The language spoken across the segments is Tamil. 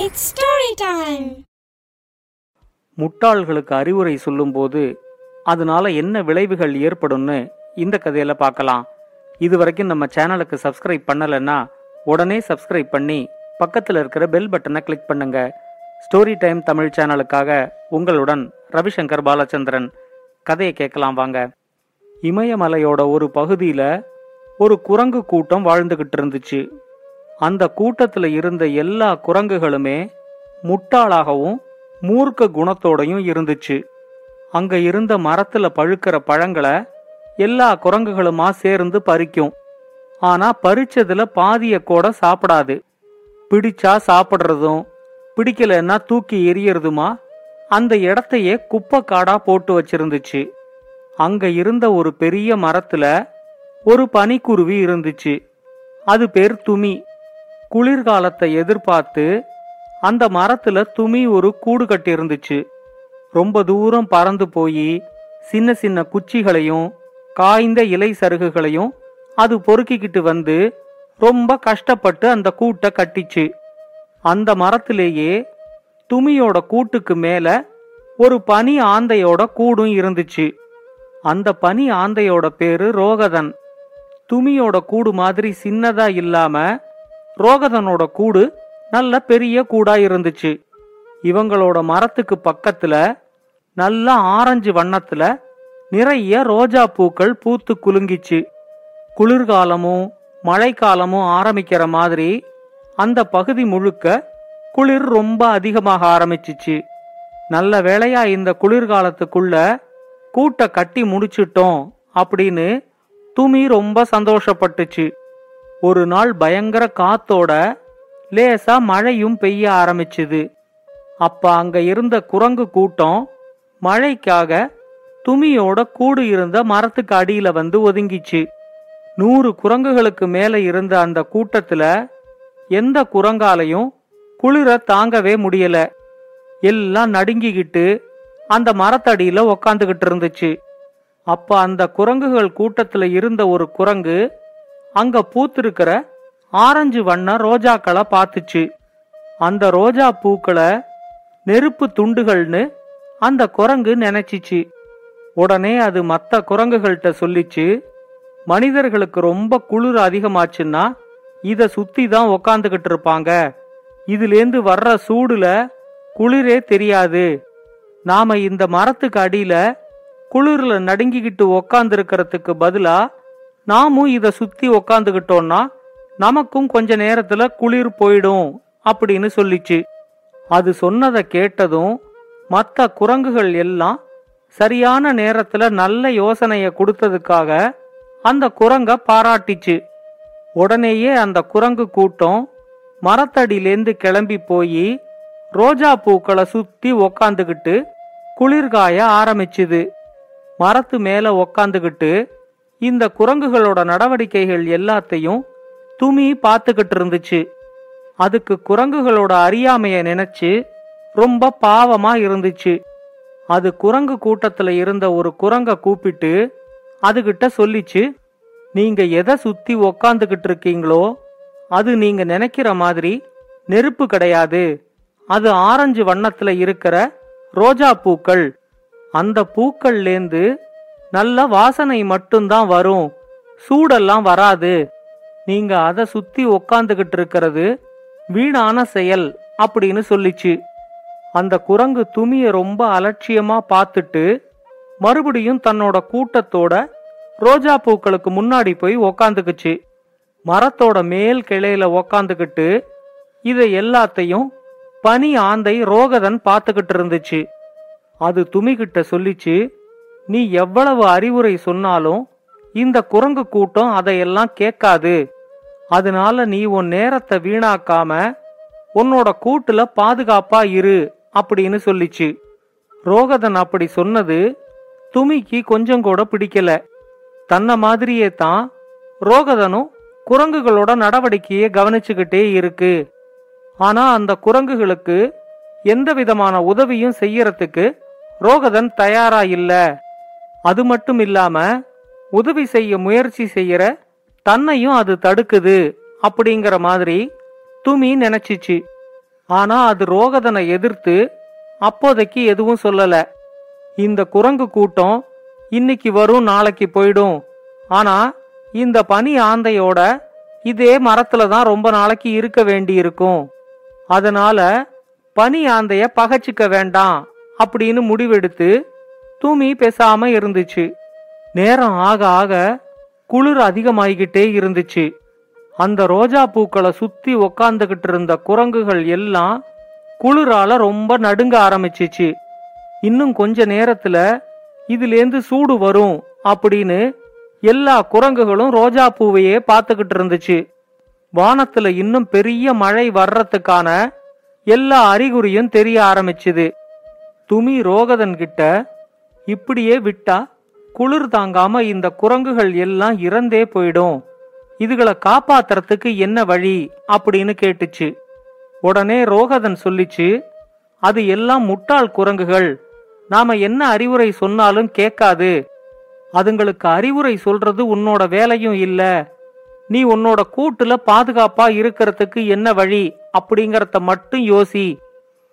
இட்ஸ் ஸ்டோரி டைம் முட்டாள்களுக்கு அறிவுரை சொல்லும்போது அதனால என்ன விளைவுகள் ஏற்படும்னு இந்த கதையில பார்க்கலாம். இது வரைக்கும் நம்ம சேனலுக்கு சப்ஸ்கிரைப் பண்ணலைன்னா உடனே சப்ஸ்கிரைப் பண்ணி பக்கத்தில் இருக்கிற பெல் பட்டனை கிளிக் பண்ணுங்க. ஸ்டோரி டைம் தமிழ் சேனலுக்காக உங்களுடன் ரவிசங்கர் பாலச்சந்திரன். கதையை கேட்கலாம் வாங்க. இமயமலையோட ஒரு பகுதியில் ஒரு குரங்கு கூட்டம் வாழ்ந்துகிட்டு இருந்துச்சு. அந்த கூட்டத்தில் இருந்த எல்லா குரங்குகளுமே முட்டாளாகவும் மூர்க்க குணத்தோடையும் இருந்துச்சு. அங்க இருந்த மரத்துல பழுக்கிற பழங்களை எல்லா குரங்குகளுமா சேர்ந்து பறிக்கும். ஆனா பறிச்சதுல பாதிய கூட சாப்பிடாது. பிடிச்சா சாப்பிடுறதும் பிடிக்கலன்னா தூக்கி எரியறதுமா அந்த இடத்தையே குப்பை காடா போட்டு வச்சிருந்துச்சு. அங்க இருந்த ஒரு பெரிய மரத்துல ஒரு பனிக்குருவி இருந்துச்சு. அது பேர் துமி. குளிர்காலத்தை எதிர்பார்த்து அந்த மரத்துல துமி ஒரு கூடு கட்டி இருந்துச்சு ரொம்ப தூரம் பறந்து போய் சின்ன சின்ன குச்சிகளையும் காய்ந்த இலை சருகுகளையும் அது பொறுக்கிக்கிட்டு வந்து ரொம்ப கஷ்டப்பட்டு அந்த கூட்டை கட்டிச்சு. அந்த மரத்திலேயே துமியோட கூட்டுக்கு மேல ஒரு பனி ஆந்தையோட கூடும் இருந்துச்சு. அந்த பனி ஆந்தையோட பேரு ரோகதன். துமியோட கூடு மாதிரி சின்னதா இல்லாம ரோகதனோட கூடு நல்ல பெரிய கூடா இருந்துச்சு. இவங்களோட மரத்துக்கு பக்கத்துல நல்ல ஆரஞ்சு வண்ணத்துல நிறைய ரோஜா பூக்கள் பூத்து குலுங்கிச்சு. குளிர்காலமும் மழைக்காலமும் ஆரம்பிக்கிற மாதிரி அந்த பகுதி முழுக்க குளிர் ரொம்ப அதிகமாக ஆரம்பிச்சிச்சு. நல்ல வேளையா இந்த குளிர்காலத்துக்குள்ள கூட்ட கட்டி முடிச்சிட்டோம் அப்படின்னு துமி ரொம்ப சந்தோஷப்பட்டுச்சு. ஒரு நாள் பயங்கர காத்தோட லேசா மழையும் பெய்ய ஆரம்பிச்சுது. அப்ப அங்க இருந்த குரங்கு கூட்டம் மழைக்காக துமியோட கூடு இருந்த மரத்துக்கு அடியில வந்து ஒதுங்கிச்சு. நூறு குரங்குகளுக்கு மேல இருந்த அந்த கூட்டத்துல எந்த குரங்காலையும் குளிர தாங்கவே முடியல. எல்லாம் நடுங்கிக்கிட்டு அந்த மரத்தடியில உக்காந்துகிட்டு இருந்துச்சு. அப்ப அந்த குரங்குகள் கூட்டத்துல இருந்த ஒரு குரங்கு அங்க பூத்திருக்கிற ஆரஞ்சு வண்ண ரோஜாக்களை பார்த்துச்சு. அந்த ரோஜா பூக்களை நெருப்பு துண்டுகள்னு அந்த குரங்கு நினைச்சிச்சு. உடனே அது மற்ற குரங்குகள்கிட்ட சொல்லிச்சு மனிதர்களுக்கு ரொம்ப குளிர் அதிகமாச்சுன்னா இத சுத்தி தான் உக்காந்துகிட்டு இருப்பாங்க. இதுலேருந்து வர்ற சூடுல குளிரே தெரியாது. நாம இந்த மரத்துக்கு அடியில குளிர்ல நடுங்கிக்கிட்டு உக்காந்துருக்கிறதுக்கு பதிலா நாமும் இதை சுத்தி உக்காந்துகிட்டோம்னா நமக்கும் கொஞ்ச நேரத்துல குளிர் போயிடும் அப்படின்னு சொல்லிச்சு. அது சொன்னதை கேட்டதும் மற்ற குரங்குகள் எல்லாம் சரியான நேரத்துல நல்ல யோசனைய கொடுத்ததுக்காக அந்த குரங்க பாராட்டிச்சு. உடனேயே அந்த குரங்கு கூட்டம் மரத்தடியிலேந்து கிளம்பி போய் ரோஜா பூக்களை சுத்தி உக்காந்துகிட்டு குளிர்காய ஆரம்பிச்சுது. மரத்து மேல உக்காந்துகிட்டு இந்த குரங்குகளோட நடவடிக்கைகள் எல்லாத்தையும் துமி பார்த்துக்கிட்டு இருந்துச்சு. அதுக்கு குரங்குகளோட அறியாமைய நினைச்சு ரொம்ப பாவமா இருந்துச்சு. அது குரங்கு கூட்டத்துல இருந்த ஒரு குரங்க கூப்பிட்டு அதுகிட்ட சொல்லிச்சு நீங்க எதை சுத்தி உக்காந்துகிட்டு இருக்கீங்களோ அது நீங்க நினைக்கிற மாதிரி நெருப்பு கிடையாது. அது ஆரஞ்சு வண்ணத்துல இருக்கிற ரோஜா பூக்கள். அந்த பூக்கள்லேந்து நல்ல வாசனை மட்டும்தான் வரும். சூடெல்லாம் வராது. நீங்க அதை சுத்தி உக்காந்துகிட்டு இருக்கிறது வீணான செயல் அப்படின்னு சொல்லிச்சு. அந்த குரங்கு துமிய ரொம்ப அலட்சியமா பார்த்துட்டு மறுபடியும் தன்னோட கூட்டத்தோட ரோஜா பூக்களுக்கு முன்னாடி போய் உக்காந்துக்குச்சு. மரத்தோட மேல் கிளையில உக்காந்துக்கிட்டு இதை எல்லாத்தையும் பனி ஆந்தை ரோகதன் பார்த்துக்கிட்டு இருந்துச்சு. அது துமிகிட்ட சொல்லிச்சு நீ எவ்வளவு அறிவுரை சொன்னாலும் இந்த குரங்கு கூட்டம் அதையெல்லாம் கேட்காது. அதனால நீ உன் நேரத்தை வீணாக்காம உன்னோட கூட்டுல பாதுகாப்பா இரு அப்படின்னு சொல்லிச்சு. ரோகதன் அப்படி சொன்னது துமிக்கு கொஞ்சம் கூட பிடிக்கல. தன்ன மாதிரியே தான் ரோகதனும் குரங்குகளோட நடவடிக்கையை கவனிச்சுக்கிட்டே இருக்கு. ஆனா அந்த குரங்குகளுக்கு எந்த விதமான உதவியும் செய்யறதுக்கு ரோகதன் தயாரா இல்லை. அது மட்டும் இல்லாம உதவி செய்ய முயற்சி செய்யற தன்னையும் அது தடுக்குது அப்படிங்கிற மாதிரி துமி நினைச்சிச்சு. ஆனா அது ரோகதனை எதிர்த்து அப்போதைக்கு எதுவும் சொல்லல. இந்த குரங்கு கூட்டம் இன்னைக்கு வரும் நாளைக்கு போயிடும். ஆனா இந்த பனி ஆந்தையோட இதே மரத்துல தான் ரொம்ப நாளைக்கு இருக்க வேண்டி இருக்கும் அதனால பனி ஆந்தைய பகச்சிக்க வேண்டாம் அப்படின்னு முடிவெடுத்து தூமி பேசாம இருந்துச்சு. நேரம் ஆக ஆக குளிர் அதிகமாகிக்கிட்டே இருந்துச்சு. அந்த ரோஜா பூக்களை சுத்தி உக்காந்துகிட்டு இருந்த குரங்குகள் எல்லாம் குளிரால ரொம்ப நடுங்க ஆரம்பிச்சிச்சு. இன்னும் கொஞ்ச நேரத்துல இதுலேருந்து சூடு வரும் அப்படின்னு எல்லா குரங்குகளும் ரோஜா பூவையே பார்த்துக்கிட்டு இருந்துச்சு. வானத்துல இன்னும் பெரிய மழை வர்றதுக்கான எல்லா அறிகுறியும் தெரிய ஆரம்பிச்சுது. துமி ரோகதன் கிட்ட இப்படியே விட்டா குளிர் தாங்காம இந்த குரங்குகள் எல்லாம் இறந்தே போயிடும். இதுகளை காப்பாத்துறதுக்கு என்ன வழி? அப்படின்னு கேட்டுச்சு. உடனே ரோகதன் சொல்லிச்சு அது எல்லாம் முட்டாள் குரங்குகள். நாம என்ன அறிவுரை சொன்னாலும் கேட்காது. அதுங்களுக்கு அறிவுரை சொல்றது உன்னோட வேலையும் இல்ல. நீ உன்னோட கூட்டுல பாதுகாப்பா இருக்கிறதுக்கு என்ன வழி? அப்படிங்கறத மட்டும் யோசி.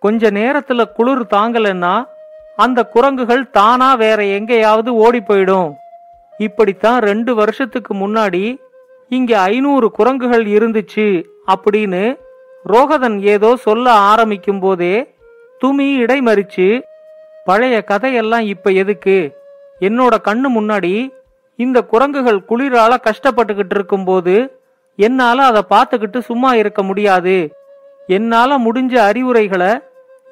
கொஞ்ச நேரத்துல குளிர் தாங்கலன்னா அந்த குரங்குகள் தானா வேற எங்கேயாவது ஓடி போயிடும் இப்படித்தான் ரெண்டு வருஷத்துக்கு முன்னாடி இங்க ஐநூறு குரங்குகள் இருந்துச்சு அப்படின்னு ரோகதன் ஏதோ சொல்ல ஆரம்பிக்கும் போதே துமி இடைமறிச்சு பழைய கதையெல்லாம் இப்ப எதுக்கு? என்னோட கண்ணு முன்னாடி இந்த குரங்குகள் குளிரால கஷ்டப்பட்டுக்கிட்டு இருக்கும்போது என்னால அதை பார்த்துக்கிட்டு சும்மா இருக்க முடியாது. என்னால முடிஞ்ச அறிவுரைகளை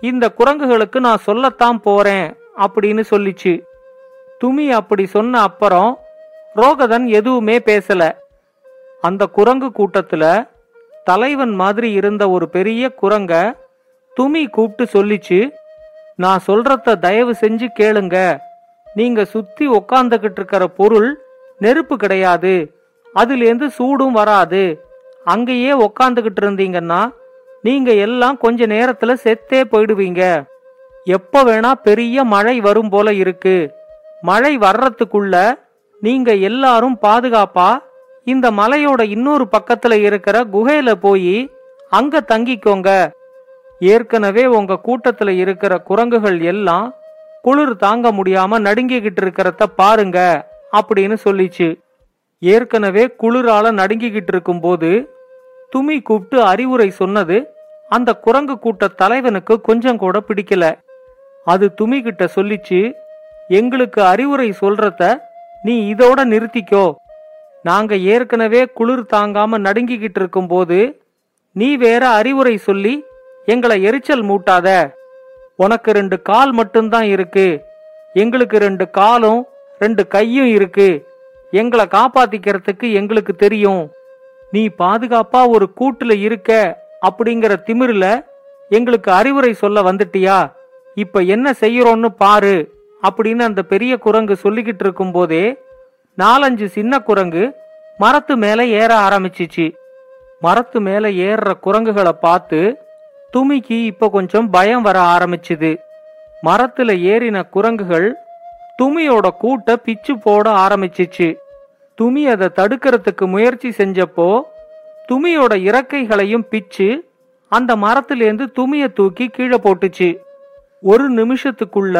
இந்த குரங்குகளுக்கு நான் சொல்லத்தான் போறேன் அப்படின்னு சொல்லிச்சு. துமி அப்படி சொன்ன அப்புறம் ரோகதன் எதுவுமே பேசல. அந்த குரங்கு கூட்டத்துல தலைவன் மாதிரி இருந்த ஒரு பெரிய குரங்க துமி கூப்பிட்டு சொல்லிச்சு நான் சொல்றத தயவு செஞ்சு கேளுங்க. நீங்க சுத்தி உக்காந்துகிட்டு இருக்கிற பொருள் நெருப்பு கிடையாது. அதுலேருந்து சூடும் வராது. அங்கேயே உக்காந்துகிட்டு இருந்தீங்கன்னா நீங்க எல்லாம் கொஞ்ச நேரத்துல செத்தே போயிடுவீங்க. எப்ப வேணா பெரிய மழை வரும் போல இருக்கு. மழை வர்றதுக்குள்ள நீங்க எல்லாரும் பாதுகாப்பா இந்த மலையோட இன்னொரு பக்கத்துல இருக்கிற குகையில போய் அங்க தங்கிக்கோங்க. ஏற்கனவே உங்க கூட்டத்துல இருக்கிற குரங்குகள் எல்லாம் குளிர் தாங்க முடியாம நடுங்கிக்கிட்டு இருக்கிறத பாருங்க அப்படின்னு சொல்லிச்சு. ஏற்கனவே குளிரால நடுங்கிக்கிட்டு இருக்கும்போது துமி கூப்பிட்டு அறிவுரை சொன்னது அந்த குரங்கு கூட்ட தலைவனுக்கு கொஞ்சம் கூட பிடிக்கல. அது துமி கிட்ட சொல்லிச்சு எங்களுக்கு அறிவுரை சொல்றத நீ இதோட நிறுத்திக்கோ. நாங்க ஏற்கனவே குளிர் தாங்காம நடுங்கிக்கிட்டு இருக்கும்போது நீ வேற அறிவுரை சொல்லி எங்களை எரிச்சல் மூட்டாத. உனக்கு ரெண்டு கால் மட்டும்தான் இருக்கு. எங்களுக்கு ரெண்டு காலும் ரெண்டு கையும் இருக்கு. எங்களை காப்பாத்திக்கிறதுக்கு எங்களுக்கு தெரியும். நீ பாதுகாப்பா ஒரு கூட்டுல இருக்க அப்படிங்கிற திமிருல எங்களுக்கு அறிவுரை சொல்ல வந்துட்டியா? இப்ப என்ன செய்யறோம்னு பாரு அப்படின்னு அந்த பெரிய குரங்கு சொல்லிக்கிட்டு இருக்கும் போதே நாலஞ்சு சின்ன குரங்கு மரத்து மேல ஏற ஆரம்பிச்சிச்சு. மரத்து மேல ஏறுற குரங்குகளை பார்த்து துமிக்கு இப்ப கொஞ்சம் பயம் வர ஆரம்பிச்சுது. மரத்துல ஏறின குரங்குகள் துமியோட கூட்ட பிச்சு போட ஆரம்பிச்சிச்சு. துமி அதை தடுக்கிறதுக்கு முயற்சி செஞ்சப்போ துமியோட இறக்கைகளையும் பிச்சு அந்த மரத்திலேருந்து துமிய தூக்கி கீழே போட்டுச்சு. ஒரு நிமிஷத்துக்குள்ள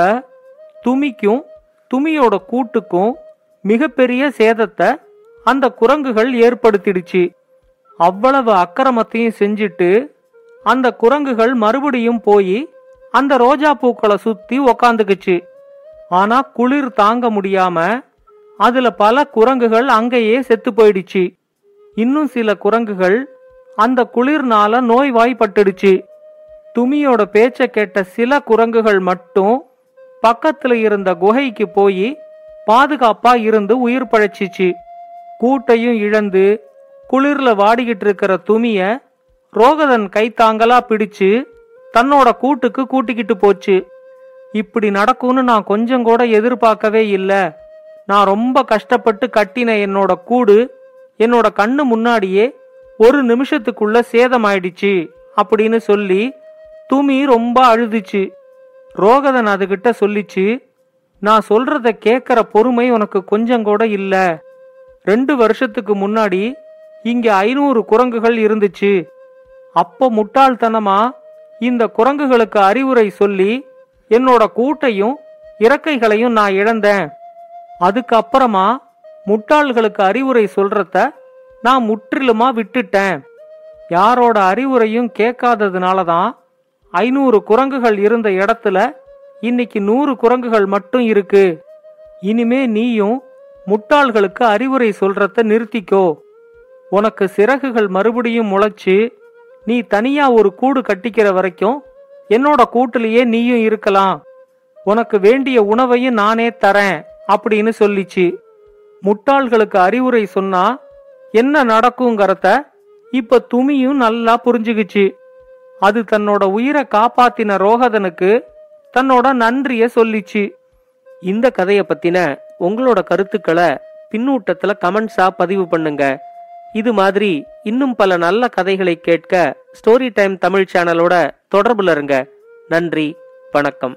துமிக்கும் துமியோட கூட்டுக்கும் மிகப்பெரிய சேதத்தை அந்த குரங்குகள் ஏற்படுத்திடுச்சு. அவ்வளவு அக்கிரமத்தையும் செஞ்சுட்டு அந்த குரங்குகள் மறுபடியும் போய் அந்த ரோஜா பூக்களை சுத்தி உக்காந்துக்குச்சு. ஆனா குளிர் தாங்க முடியாம அதுல பல குரங்குகள் அங்கேயே செத்து போயிடுச்சு. இன்னும் சில குரங்குகள் அந்த குளிர்னால நோய்வாய்ப்பட்டுடுச்சு. துமியோட பேச்ச கேட்ட சில குரங்குகள் மட்டும் பக்கத்துல இருந்த குகைக்கு போய் பாதுகாப்பா இருந்து உயிர் பழைச்சிச்சு. கூட்டையும் இழந்து குளிர்ல வாடிக்கிட்டு இருக்கிற துமிய ரோகதன் கைத்தாங்கலா பிடிச்சு தன்னோட கூட்டுக்கு கூட்டிக்கிட்டு போச்சு. இப்படி நடக்கும்னு நான் கொஞ்சம் கூட எதிர்பார்க்கவே இல்லை. நான் ரொம்ப கஷ்டப்பட்டு கட்டின என்னோட கூடு என்னோட கண்ணு முன்னாடியே ஒரு நிமிஷத்துக்குள்ள சேதமாயிடுச்சு அப்படின்னு சொல்லி துமி ரொம்ப அழுதுச்சு. ரோகதன் அதுகிட்ட சொல்லிச்சு நான் சொல்றத கேட்குற பொறுமை உனக்கு கொஞ்சம் கூட இல்ல. ரெண்டு வருஷத்துக்கு முன்னாடி இங்க ஐநூறு குரங்குகள் இருந்துச்சு. அப்போ முட்டாள்தனமா இந்த குரங்குகளுக்கு அறிவுரை சொல்லி என்னோட கூட்டையும் இறக்கைகளையும் நான் இழந்தேன். அதுக்கப்புறமா முட்டாள்களுக்கு அறிவுரை சொல்றத நான் முற்றிலுமா விட்டுட்டேன். யாரோட அறிவுரையும் கேட்காததுனால தான் ஐநூறு குரங்குகள் இருந்த இடத்துல இன்னைக்கு நூறு குரங்குகள் மட்டும் இருக்கு. இனிமே நீயும் முட்டாள்களுக்கு அறிவுரை சொல்றத நிறுத்திக்கோ. உனக்கு சிறகுகள் மறுபடியும் முளைச்சு நீ தனியா ஒரு கூடு கட்டிக்கிற வரைக்கும் என்னோட கூட்டிலேயே நீயும் இருக்கலாம். உனக்கு வேண்டிய உணவையும் நானே தரேன். அப்படின்னு சொல்லிச்சு. முட்டாள்களுக்கு அறிவுரை சொன்னா என்ன நடக்குங்கிறத இப்ப துமியும் நல்லா புரிஞ்சுக்குச்சு. அது தன்னோட உயிரை காப்பாத்தின ரோகதனுக்கு தன்னோட நன்றிய சொல்லிச்சு. இந்த கதைய பத்தின உங்களோட கருத்துக்களை பின்னூட்டத்துல கமெண்ட்ஸா பதிவு பண்ணுங்க. இது மாதிரி இன்னும் பல நல்ல கதைகளை கேட்க ஸ்டோரி டைம் தமிழ் சேனலோட தொடர்புல இருங்க. நன்றி வணக்கம்.